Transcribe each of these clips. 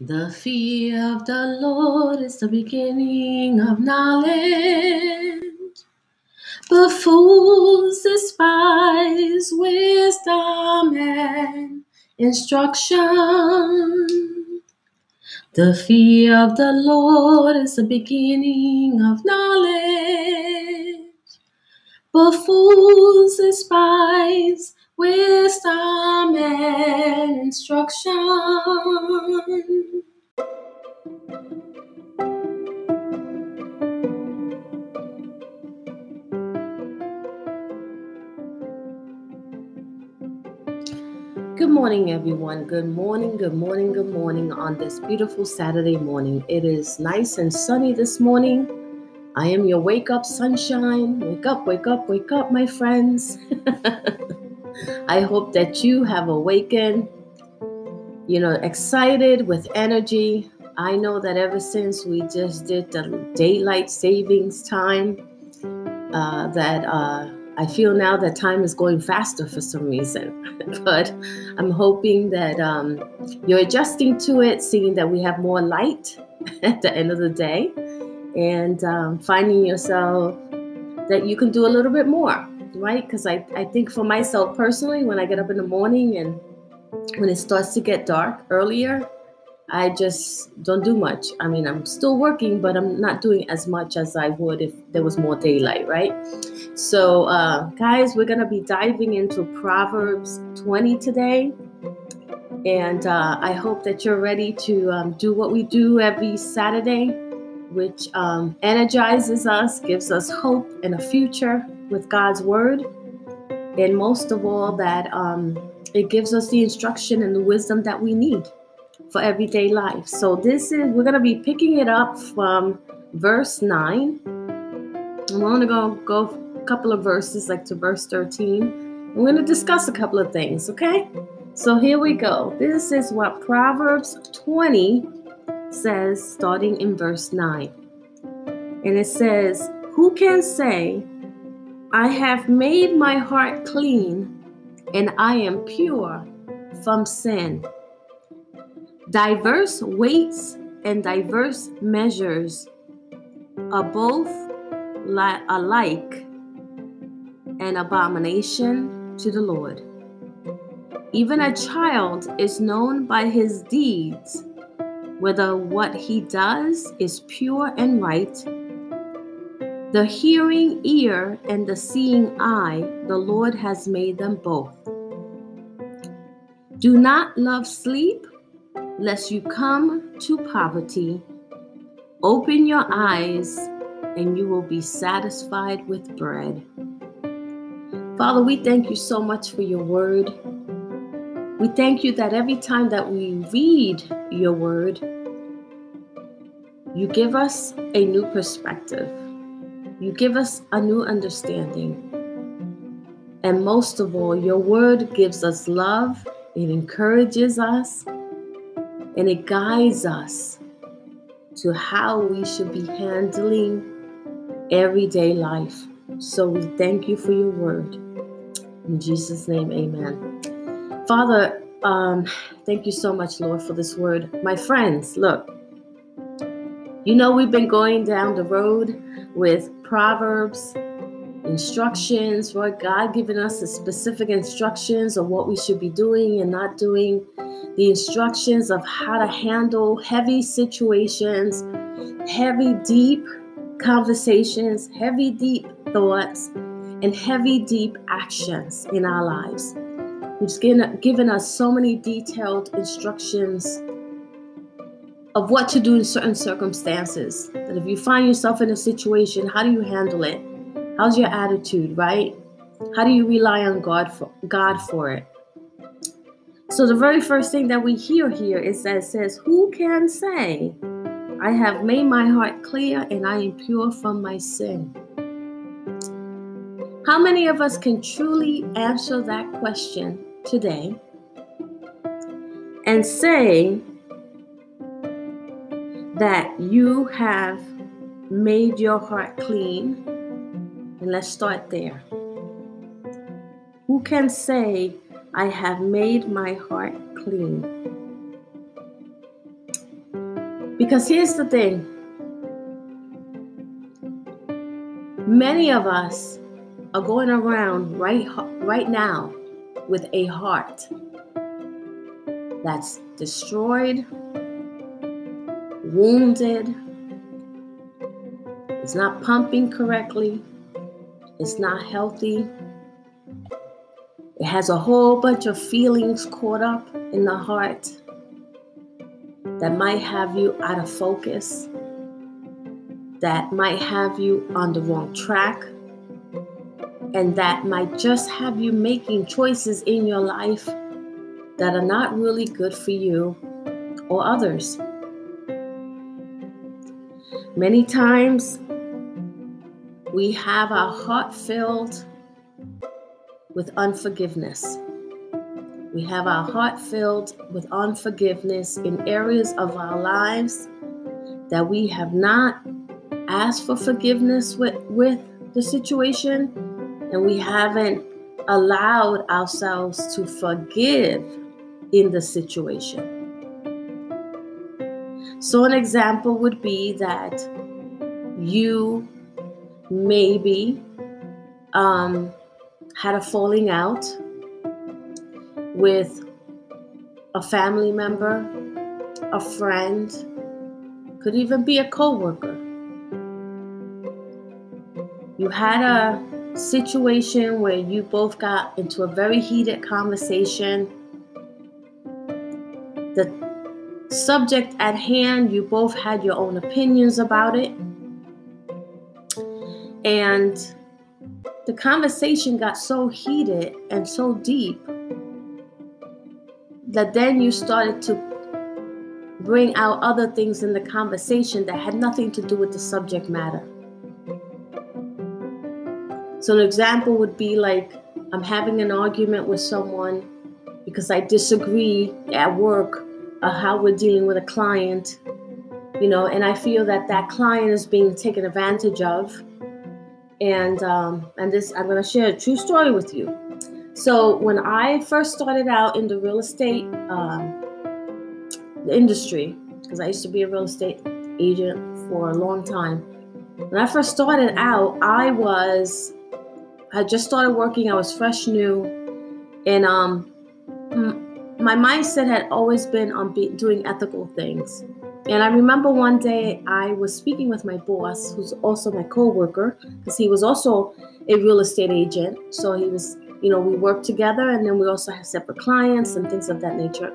The fear of the Lord is the beginning of knowledge. But fools despise wisdom and instruction. The fear of the Lord is the beginning of knowledge. But fools despise wisdom and instruction. Good morning, everyone. Good morning, good morning, good morning on this beautiful Saturday morning. It is nice and sunny this morning. I am your wake up sunshine. Wake up, wake up, wake up, my friends. I hope that you have awakened, you know, excited with energy. I know that ever since we just did the daylight savings time, uh, that uh, I feel now that time is going faster for some reason. but I'm hoping that um, you're adjusting to it, seeing that we have more light at the end of the day, and um, finding yourself that you can do a little bit more right? Because I, I think for myself personally, when I get up in the morning and when it starts to get dark earlier, I just don't do much. I mean, I'm still working, but I'm not doing as much as I would if there was more daylight, right? So, uh, guys, we're going to be diving into Proverbs 20 today. And uh, I hope that you're ready to um, do what we do every Saturday, which um, energizes us, gives us hope and a future with God's word. And most of all, that um, it gives us the instruction and the wisdom that we need for everyday life. So, this is, we're going to be picking it up from verse 9. I'm going to go, go a couple of verses, like to verse 13. We're going to discuss a couple of things, okay? So, here we go. This is what Proverbs 20 says, starting in verse 9. And it says, Who can say, I have made my heart clean, and I am pure from sin. Diverse weights and diverse measures are both alike an abomination to the Lord. Even a child is known by his deeds, whether what he does is pure and right the hearing ear and the seeing eye, the Lord has made them both. Do not love sleep, lest you come to poverty. Open your eyes, and you will be satisfied with bread. Father, we thank you so much for your word. We thank you that every time that we read your word, you give us a new perspective. You give us a new understanding. And most of all, your word gives us love, it encourages us, and it guides us to how we should be handling everyday life. So we thank you for your word. In Jesus' name, amen. Father, um, thank you so much, Lord, for this word. My friends, look, you know, we've been going down the road with Proverbs, instructions, Lord God giving us the specific instructions of what we should be doing and not doing, the instructions of how to handle heavy situations, heavy, deep conversations, heavy, deep thoughts, and heavy, deep actions in our lives. He's given us so many detailed instructions of what to do in certain circumstances. That if you find yourself in a situation, how do you handle it? How's your attitude, right? How do you rely on God for God for it? So the very first thing that we hear here is that it says, Who can say, I have made my heart clear and I am pure from my sin. How many of us can truly answer that question today and say that you have made your heart clean? And let's start there. Who can say, I have made my heart clean? Because here's the thing many of us are going around right, right now with a heart that's destroyed, wounded, it's not pumping correctly, it's not healthy. It has a whole bunch of feelings caught up in the heart that might have you out of focus, that might have you on the wrong track, and that might just have you making choices in your life that are not really good for you or others. Many times we have our heart filled with unforgiveness. We have our heart filled with unforgiveness in areas of our lives that we have not asked for forgiveness with, with the situation, and we haven't allowed ourselves to forgive in the situation. So, an example would be that you maybe um, had a falling out with a family member, a friend, could even be a coworker. You had a situation where you both got into a very heated conversation. The subject at hand, you both had your own opinions about it. And the conversation got so heated and so deep that then you started to bring out other things in the conversation that had nothing to do with the subject matter. So, an example would be like I'm having an argument with someone because I disagree at work how we're dealing with a client, you know, and I feel that that client is being taken advantage of and um, and this I'm going to share a true story with you. So when I first started out in the real estate um, industry, because I used to be a real estate agent for a long time. When I first started out, I was I just started working. I was fresh new, and um, my mindset had always been on be- doing ethical things. And I remember one day I was speaking with my boss, who's also my coworker, because he was also a real estate agent. So he was, you know, we worked together and then we also have separate clients and things of that nature.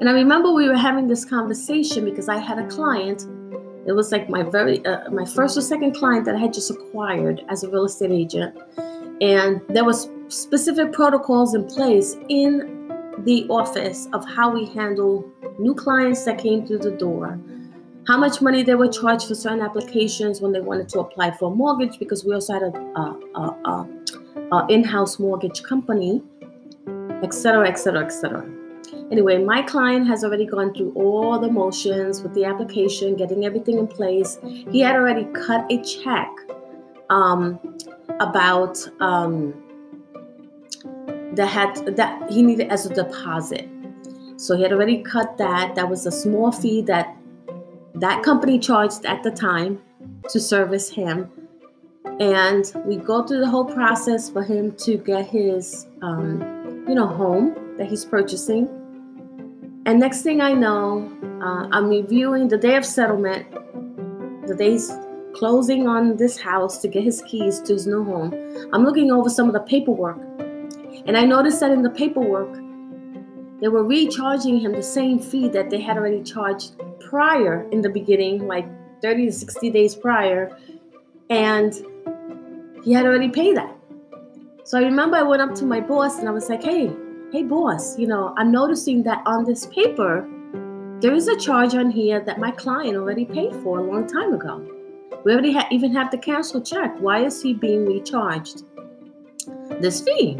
And I remember we were having this conversation because I had a client. It was like my very uh, my first or second client that I had just acquired as a real estate agent, and there was specific protocols in place in the office of how we handle new clients that came through the door, how much money they were charged for certain applications when they wanted to apply for a mortgage, because we also had a, a, a, a in-house mortgage company, etc., etc., etc. Anyway, my client has already gone through all the motions with the application, getting everything in place. He had already cut a check um, about um, that had that he needed as a deposit. So he had already cut that. That was a small fee that that company charged at the time to service him. And we go through the whole process for him to get his, um, you know, home that he's purchasing. And next thing I know, uh, I'm reviewing the day of settlement, the day's closing on this house to get his keys to his new home. I'm looking over some of the paperwork and I noticed that in the paperwork, they were recharging him the same fee that they had already charged prior in the beginning, like 30 to 60 days prior. And he had already paid that. So I remember I went up to my boss and I was like, hey, hey, boss, you know, I'm noticing that on this paper, there is a charge on here that my client already paid for a long time ago. We already ha- even have the cancel check. Why is he being recharged this fee?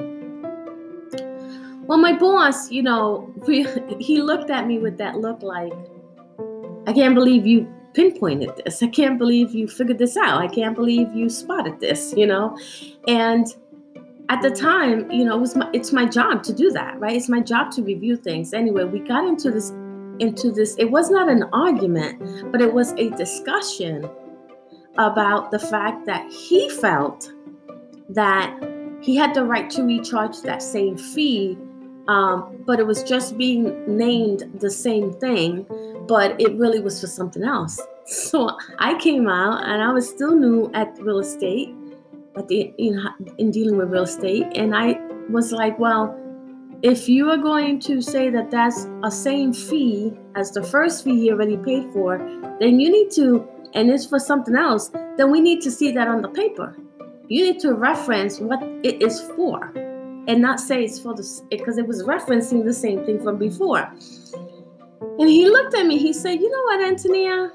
Well, my boss, you know, he looked at me with that look like, I can't believe you pinpointed this. I can't believe you figured this out. I can't believe you spotted this, you know? And at the time, you know, it was my, it's my job to do that, right? It's my job to review things. Anyway, we got into this into this. It was not an argument, but it was a discussion about the fact that he felt that he had the right to recharge that same fee, um, but it was just being named the same thing, but it really was for something else. So I came out and I was still new at real estate, at the in, in dealing with real estate, and I was like, well, if you are going to say that that's a same fee as the first fee you already paid for, then you need to, and it's for something else, then we need to see that on the paper. You need to reference what it is for and not say it's for the, because it was referencing the same thing from before. And he looked at me, he said, You know what, Antonia?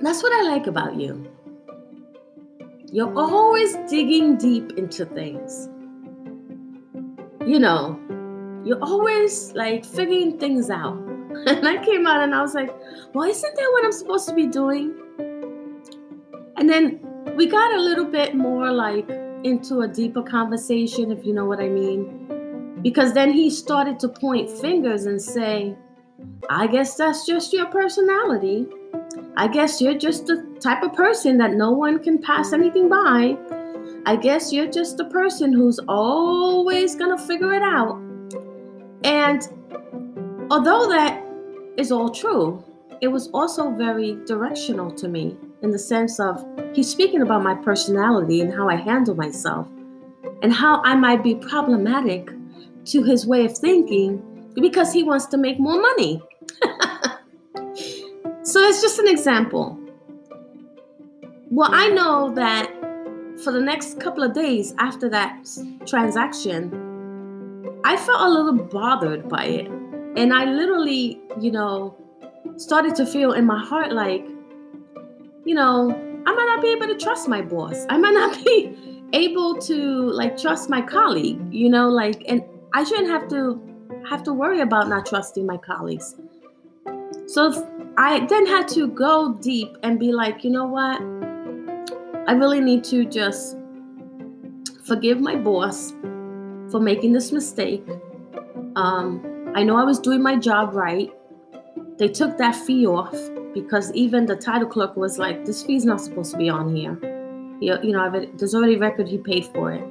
That's what I like about you. You're always digging deep into things you know, you're always like figuring things out. And I came out and I was like, well, isn't that what I'm supposed to be doing? And then we got a little bit more like into a deeper conversation, if you know what I mean. Because then he started to point fingers and say, I guess that's just your personality. I guess you're just the type of person that no one can pass anything by. I guess you're just the person who's always going to figure it out. And although that is all true, it was also very directional to me in the sense of he's speaking about my personality and how I handle myself and how I might be problematic to his way of thinking because he wants to make more money. so it's just an example. Well, I know that for the next couple of days after that transaction, I felt a little bothered by it. And I literally, you know, started to feel in my heart like, you know, I might not be able to trust my boss. I might not be able to like trust my colleague, you know, like and I shouldn't have to have to worry about not trusting my colleagues. So I then had to go deep and be like, you know what? I really need to just forgive my boss for making this mistake. Um, I know I was doing my job right. They took that fee off because even the title clerk was like, "This fee's not supposed to be on here." You, you know, there's already record he paid for it,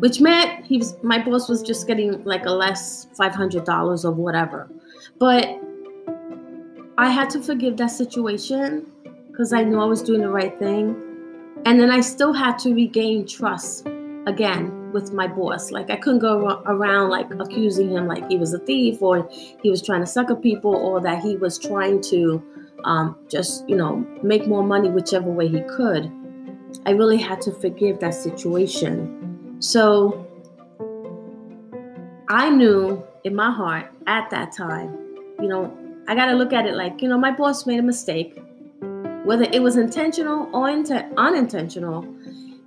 which meant he was my boss was just getting like a less five hundred dollars or whatever. But I had to forgive that situation because I knew I was doing the right thing and then I still had to regain trust again with my boss. Like I couldn't go around like accusing him like he was a thief or he was trying to sucker people or that he was trying to um, just, you know, make more money whichever way he could. I really had to forgive that situation. So I knew in my heart at that time, you know, I got to look at it like, you know, my boss made a mistake whether it was intentional or unintentional.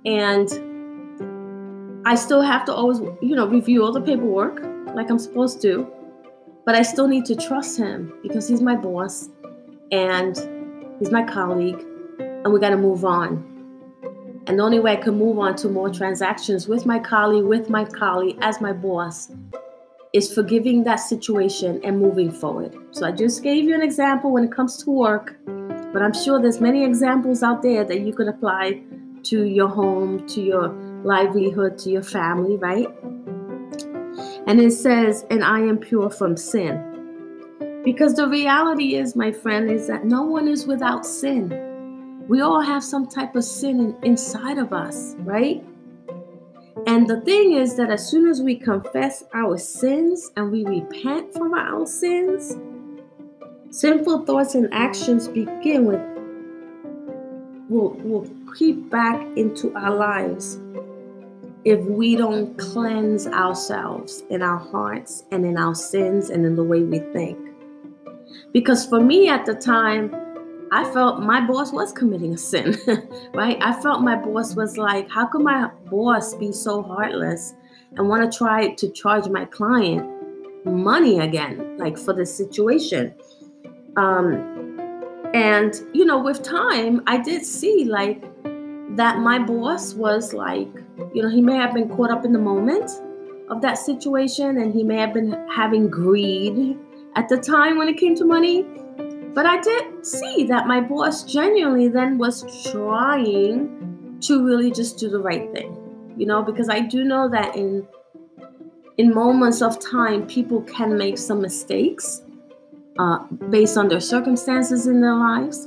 And I still have to always, you know, review all the paperwork like I'm supposed to, but I still need to trust him because he's my boss and he's my colleague, and we got to move on. And the only way I can move on to more transactions with my colleague, with my colleague as my boss, is forgiving that situation and moving forward. So I just gave you an example when it comes to work. But I'm sure there's many examples out there that you could apply to your home, to your livelihood, to your family, right? And it says, and I am pure from sin. Because the reality is, my friend, is that no one is without sin. We all have some type of sin inside of us, right? And the thing is that as soon as we confess our sins and we repent from our sins, Sinful thoughts and actions begin with will, will creep back into our lives. if we don't cleanse ourselves in our hearts and in our sins and in the way we think. Because for me at the time, I felt my boss was committing a sin, right? I felt my boss was like, how could my boss be so heartless and want to try to charge my client money again, like for the situation? Um, and, you know, with time, I did see like that my boss was like, you know, he may have been caught up in the moment of that situation and he may have been having greed at the time when it came to money but I did see that my boss genuinely then was trying to really just do the right thing, you know, because I do know that in in moments of time, people can make some mistakes uh, based on their circumstances in their lives.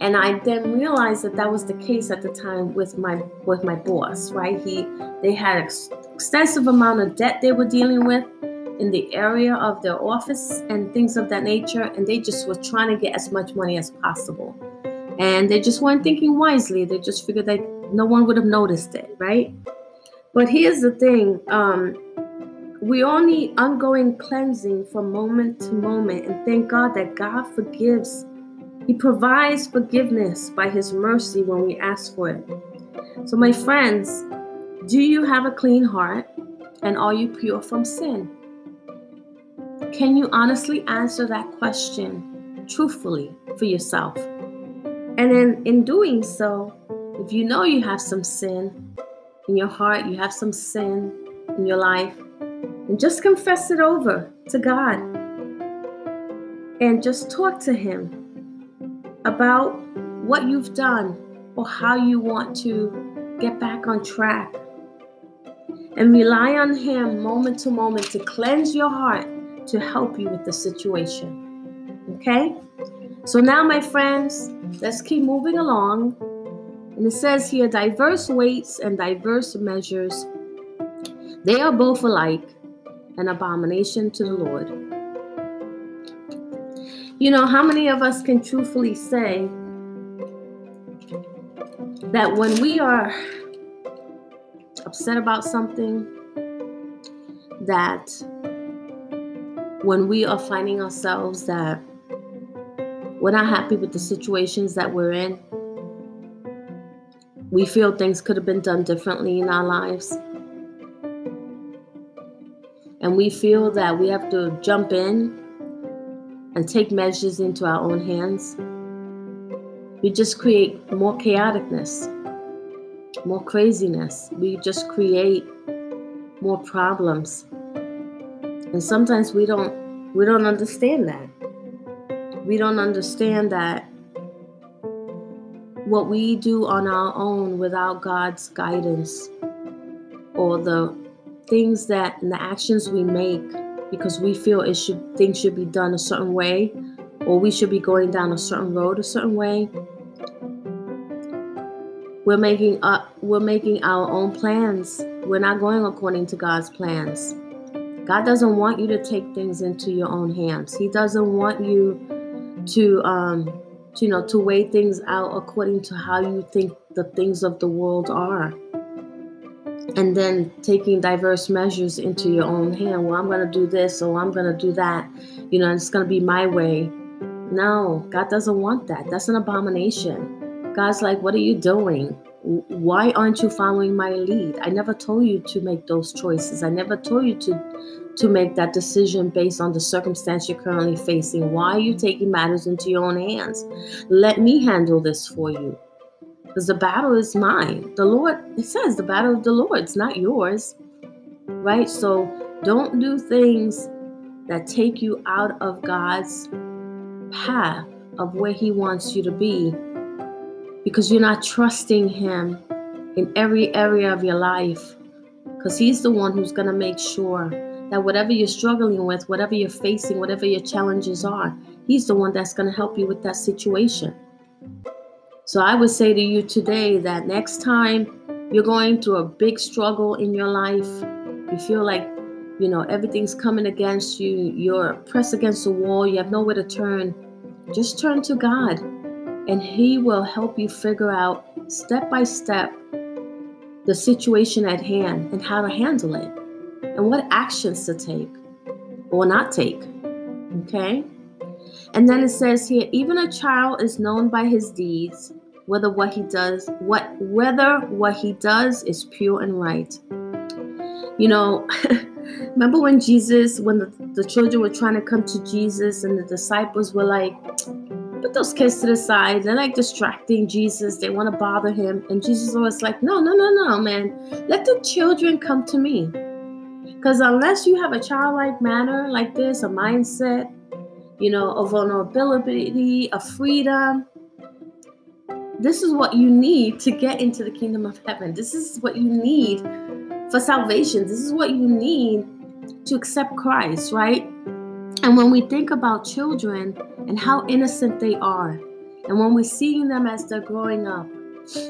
And I then realized that that was the case at the time with my with my boss, right? He they had ex- extensive amount of debt they were dealing with in the area of their office and things of that nature, and they just were trying to get as much money as possible. And they just weren't thinking wisely. They just figured that no one would have noticed it, right? But here's the thing um, we all need ongoing cleansing from moment to moment, and thank God that God forgives. He provides forgiveness by His mercy when we ask for it. So, my friends, do you have a clean heart? And are you pure from sin? Can you honestly answer that question truthfully for yourself? And then, in doing so, if you know you have some sin in your heart, you have some sin in your life, and just confess it over to God and just talk to Him about what you've done or how you want to get back on track. And rely on Him moment to moment to cleanse your heart to help you with the situation. Okay? So now, my friends, let's keep moving along. And it says here diverse weights and diverse measures, they are both alike an abomination to the Lord. You know, how many of us can truthfully say that when we are upset about something, that when we are finding ourselves that we're not happy with the situations that we're in, we feel things could have been done differently in our lives. And we feel that we have to jump in and take measures into our own hands. We just create more chaoticness, more craziness. We just create more problems. And sometimes we don't we don't understand that. We don't understand that what we do on our own without God's guidance or the things that and the actions we make because we feel it should things should be done a certain way or we should be going down a certain road a certain way we're making up we're making our own plans we're not going according to God's plans God doesn't want you to take things into your own hands. He doesn't want you to um to, you know to weigh things out according to how you think the things of the world are. And then taking diverse measures into your own hand. Well, I'm going to do this or I'm going to do that. You know, it's going to be my way. No, God doesn't want that. That's an abomination. God's like, what are you doing? Why aren't you following my lead? I never told you to make those choices. I never told you to to make that decision based on the circumstance you're currently facing. Why are you taking matters into your own hands? Let me handle this for you. Because the battle is mine. The lord it says the battle of the lord it's not yours. Right? So don't do things that take you out of god's path of where he wants you to be because you're not trusting Him in every area of your life. Because He's the one who's going to make sure that whatever you're struggling with, whatever you're facing, whatever your challenges are, He's the one that's going to help you with that situation. So I would say to you today that next time you're going through a big struggle in your life, you feel like you know everything's coming against you, you're pressed against the wall, you have nowhere to turn, just turn to God and He will help you figure out step by step the situation at hand and how to handle it and what actions to take or not take. Okay? And then it says here, even a child is known by his deeds, whether what he does, what whether what he does is pure and right. You know, remember when Jesus, when the, the children were trying to come to Jesus and the disciples were like, put those kids to the side. They're like distracting Jesus. They want to bother him. And Jesus was like, no, no, no, no, man. Let the children come to me. Because unless you have a childlike manner like this, a mindset, you know, a vulnerability, a freedom, this is what you need to get into the kingdom of heaven. This is what you need for salvation. This is what you need to accept Christ, right? And when we think about children and how innocent they are, and when we're seeing them as they're growing up,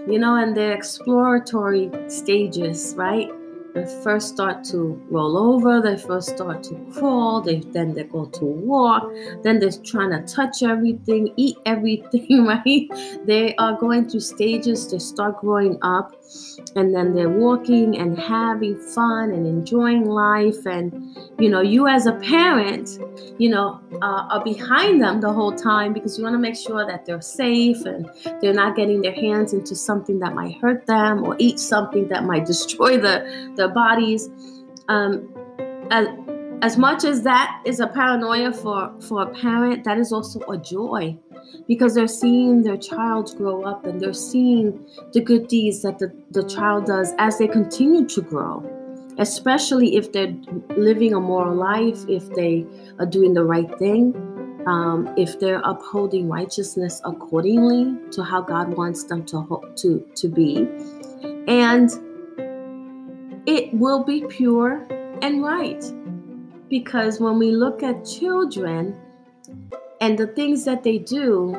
you know, and their exploratory stages, right? They first start to roll over, they first start to crawl, they then they go to walk, then they're trying to touch everything, eat everything, right? They are going through stages, they start growing up, and then they're walking and having fun and enjoying life. And you know, you as a parent, you know, uh, are behind them the whole time because you want to make sure that they're safe and they're not getting their hands into something that might hurt them or eat something that might destroy the, their bodies. Um, as, as much as that is a paranoia for, for a parent, that is also a joy because they're seeing their child grow up and they're seeing the good deeds that the, the child does as they continue to grow especially if they're living a moral life, if they are doing the right thing, um, if they're upholding righteousness accordingly to how God wants them to, to, to be. And it will be pure and right. Because when we look at children and the things that they do,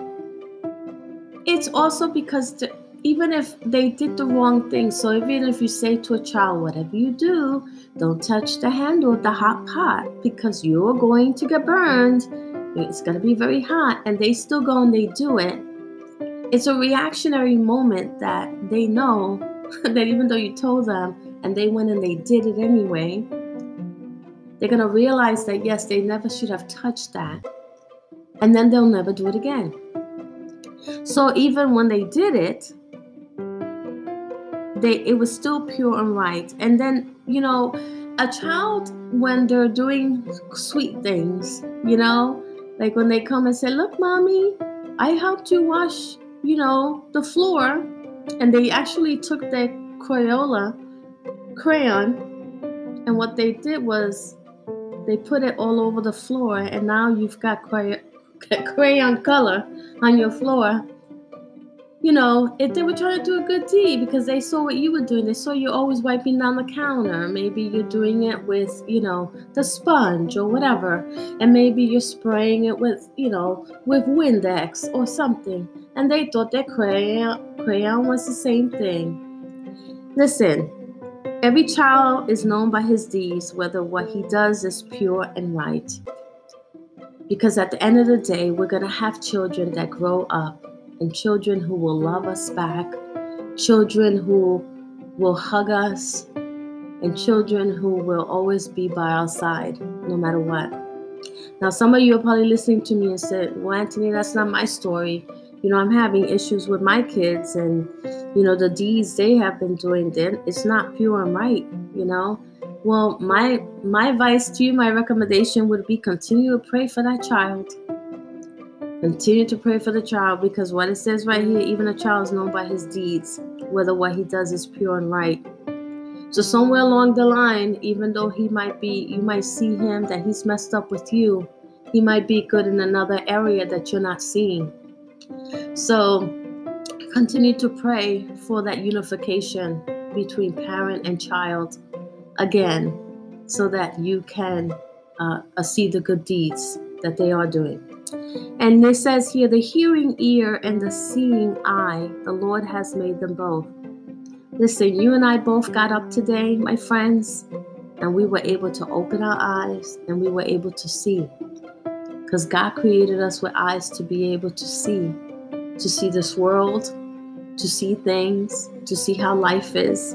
it's also because even if they did the wrong thing. So even if you say to a child, whatever you do, don't touch the handle of the hot pot because you're going to get burned. It's going to be very hot, and they still go and they do it. It's a reactionary moment that they know that even though you told them and they went and they did it anyway, they're going to realize that yes, they never should have touched that. And then they'll never do it again. So even when they did it, they it was still pure and right. And then, you know, a child when they're doing sweet things, you know, like when they come and say, "Look, mommy, I helped you wash, you know, the floor," and they actually took their Crayola crayon, and what they did was they put it all over the floor, and now you've got crayon color on your floor you know, if they were trying to do a good deed because they saw what you were doing, they saw you always wiping down the counter. Maybe you're doing it with, you know, the sponge or whatever. And maybe you're spraying it with, you know, with Windex or something. And they thought that crayon, crayon was the same thing. Listen, every child is known by his deeds, whether what he does is pure and right. Because at the end of the day, we're going to have children that grow up and children who will love us back, children who will hug us, and children who will always be by our side no matter what. Now, some of you are probably listening to me and said, Well, Anthony, that's not my story. You know, I'm having issues with my kids, and, you know, the deeds they have been doing, then it's not pure and right, you know. Well, my my advice to you, my recommendation would be continue to pray for that child Continue to pray for the child because what it says right here, even a child is known by his deeds, whether what he does is pure and right. So somewhere along the line, even though he might be, you might see him that he's messed up with you, he might be good in another area that you're not seeing. So continue to pray for that unification between parent and child again, so that you can uh, see the good deeds that they are doing. And it says here, the hearing ear and the seeing eye, the Lord has made them both. Listen, you and I both got up today, my friends, and we were able to open our eyes and we were able to see. Because God created us with eyes to be able to see, to see this world, to see things, to see how life is.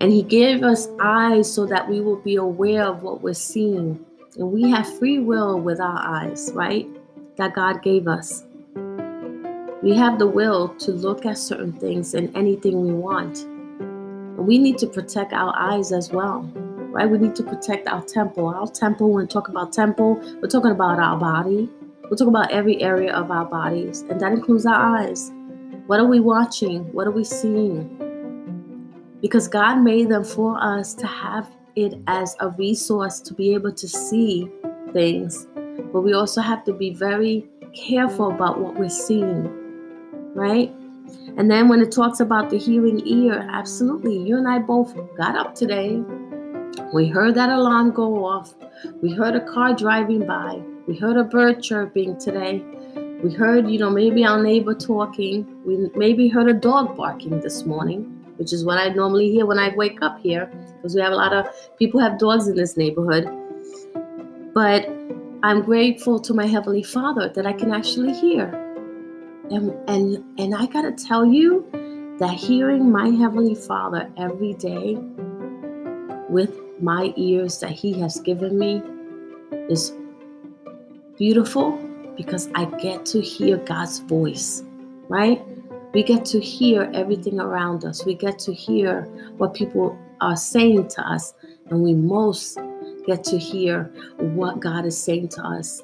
And He gave us eyes so that we will be aware of what we're seeing. And we have free will with our eyes, right? That God gave us. We have the will to look at certain things and anything we want. And we need to protect our eyes as well, right? We need to protect our temple. Our temple, when we talk about temple, we're talking about our body. We're talking about every area of our bodies, and that includes our eyes. What are we watching? What are we seeing? Because God made them for us to have it as a resource to be able to see things. But we also have to be very careful about what we're seeing, right? And then when it talks about the hearing ear, absolutely, you and I both got up today. We heard that alarm go off. We heard a car driving by. We heard a bird chirping today. We heard, you know, maybe our neighbor talking. We maybe heard a dog barking this morning, which is what I normally hear when I wake up here because we have a lot of people have dogs in this neighborhood. But I'm grateful to my heavenly Father that I can actually hear. And and and I got to tell you that hearing my heavenly Father every day with my ears that he has given me is beautiful because I get to hear God's voice, right? We get to hear everything around us. We get to hear what people are saying to us, and we most get to hear what God is saying to us.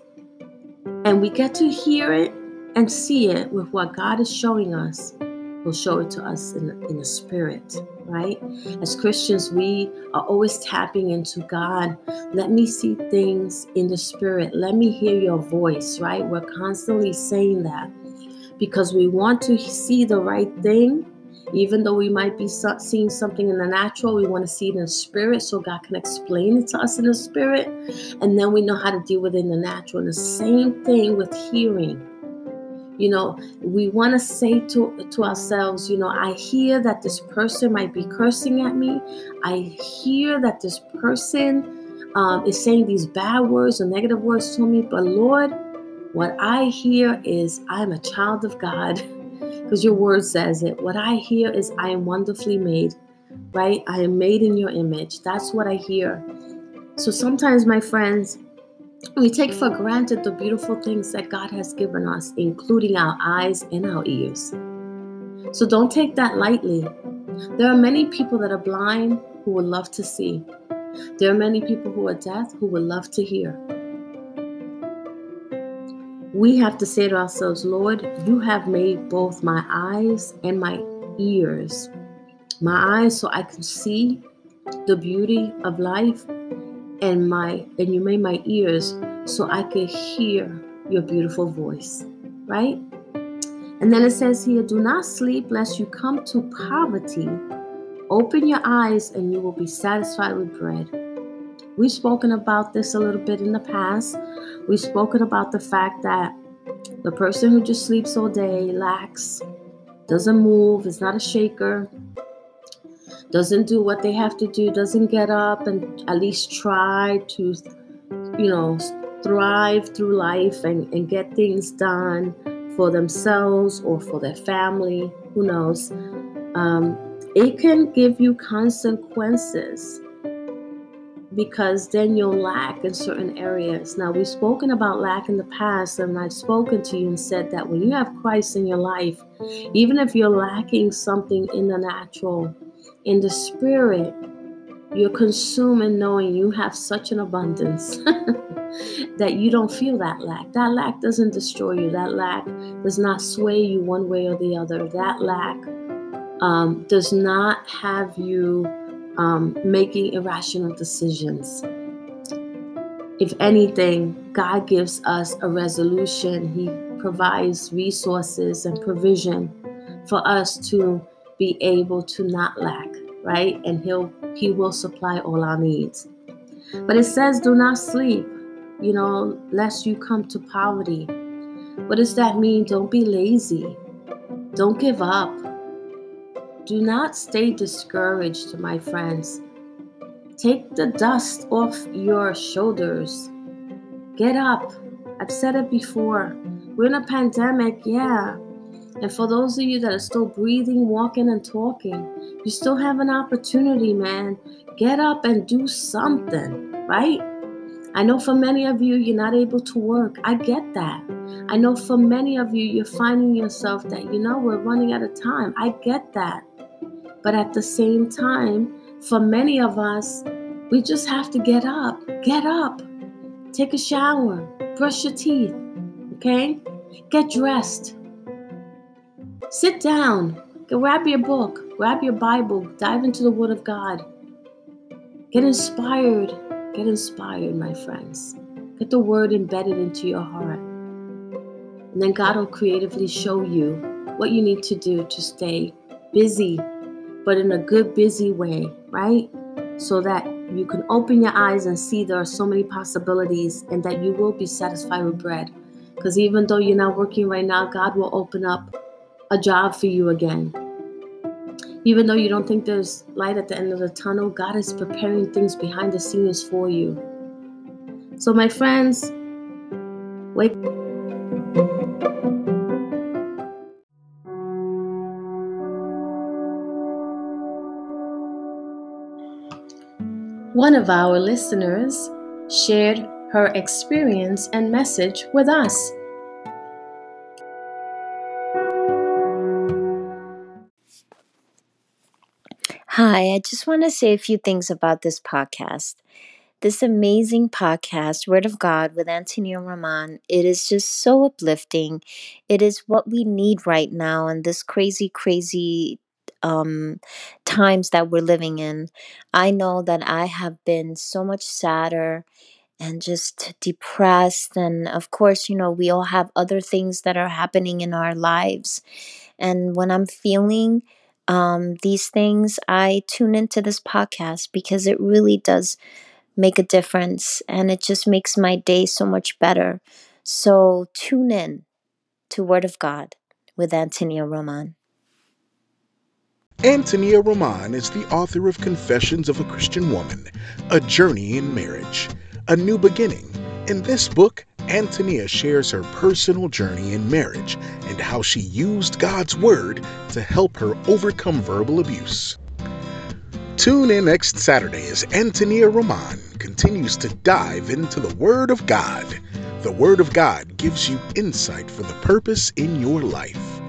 And we get to hear it and see it with what God is showing us. He'll show it to us in, in the spirit right? As Christians, we are always tapping into God. Let me see things in the spirit. Let me hear your voice, right? We're constantly saying that because we want to see the right thing. Even though we might be seeing something in the natural, we want to see it in the spirit so God can explain it to us in the spirit. And then we know how to deal with it in the natural. And the same thing with hearing you know we want to say to to ourselves you know i hear that this person might be cursing at me. I hear that this person um, is saying these bad words or negative words to me but lord what i hear is i'm a child of god. Because your word says it. What i hear is i am wonderfully made right? I am made in your image. That's what i hear. So sometimes my friends we take for granted the beautiful things that God has given us, including our eyes and our ears. So don't take that lightly. There are many people that are blind who would love to see. There are many people who are deaf who would love to hear. We have to say to ourselves, Lord, you have made both my eyes and my ears. My eyes so I can see the beauty of life and my and you made my ears so I could hear your beautiful voice, right? And then it says here, do not sleep lest you come to poverty. Open your eyes and you will be satisfied with bread. We've spoken about this a little bit in the past. We've spoken about the fact that the person who just sleeps all day, lacks, doesn't move, is not a shaker, doesn't do what they have to do, doesn't get up and at least try to, you know, thrive through life and, and get things done for themselves or for their family, who knows, um, it can give you consequences because then you'll lack in certain areas. Now, we've spoken about lack in the past, and I've spoken to you and said that when you have Christ in your life, even if you're lacking something in the natural, in the spirit, you're consuming knowing you have such an abundance that you don't feel that lack. That lack doesn't destroy you. That lack does not sway you one way or the other. That lack um, does not have you um, making irrational decisions. If anything, God gives us a resolution. He provides resources and provision for us to be able to not lack, right? And he'll he will supply all our needs. But it says do not sleep, you know, lest you come to poverty. What does that mean? Don't be lazy. Don't give up. Do not stay discouraged, my friends. Take the dust off your shoulders. Get up. I've said it before. We're in a pandemic, yeah. And for those of you that are still breathing, walking, and talking, you still have an opportunity, man. Get up and do something, right? I know for many of you, you're not able to work. I get that. I know for many of you, you're finding yourself that, you know, we're running out of time. I get that. But at the same time, for many of us, we just have to get up. Get up. Take a shower. Brush your teeth. Okay? Get dressed. Sit down. Grab your book. Grab your Bible. Dive into the Word of God. Get inspired. Get inspired, my friends. Get the Word embedded into your heart. And then God will creatively show you what you need to do to stay busy, but in a good, busy way, right? So that you can open your eyes and see there are so many possibilities and that you will be satisfied with bread. Because even though you're not working right now, God will open up a job for you again. Even though you don't think there's light at the end of the tunnel, God is preparing things behind the scenes for you. So, my friends, wake One of our listeners shared her experience and message with us. Hi, I just want to say a few things about this podcast. This amazing podcast, Word of God with Antonia Roman, it is just so uplifting. It is what we need right now in this crazy, crazy um, times that we're living in. I know that I have been so much sadder and just depressed. And of course, you know, we all have other things that are happening in our lives. And when I'm feeling um, these things, I tune into this podcast because it really does make a difference and it just makes my day so much better. So tune in to Word of God with Antonia Roman. Antonia Roman is the author of Confessions of a Christian Woman, A Journey in Marriage, A New Beginning. In this book, Antonia shares her personal journey in marriage and how she used God's Word to help her overcome verbal abuse. Tune in next Saturday as Antonia Roman continues to dive into the Word of God. The Word of God gives you insight for the purpose in your life.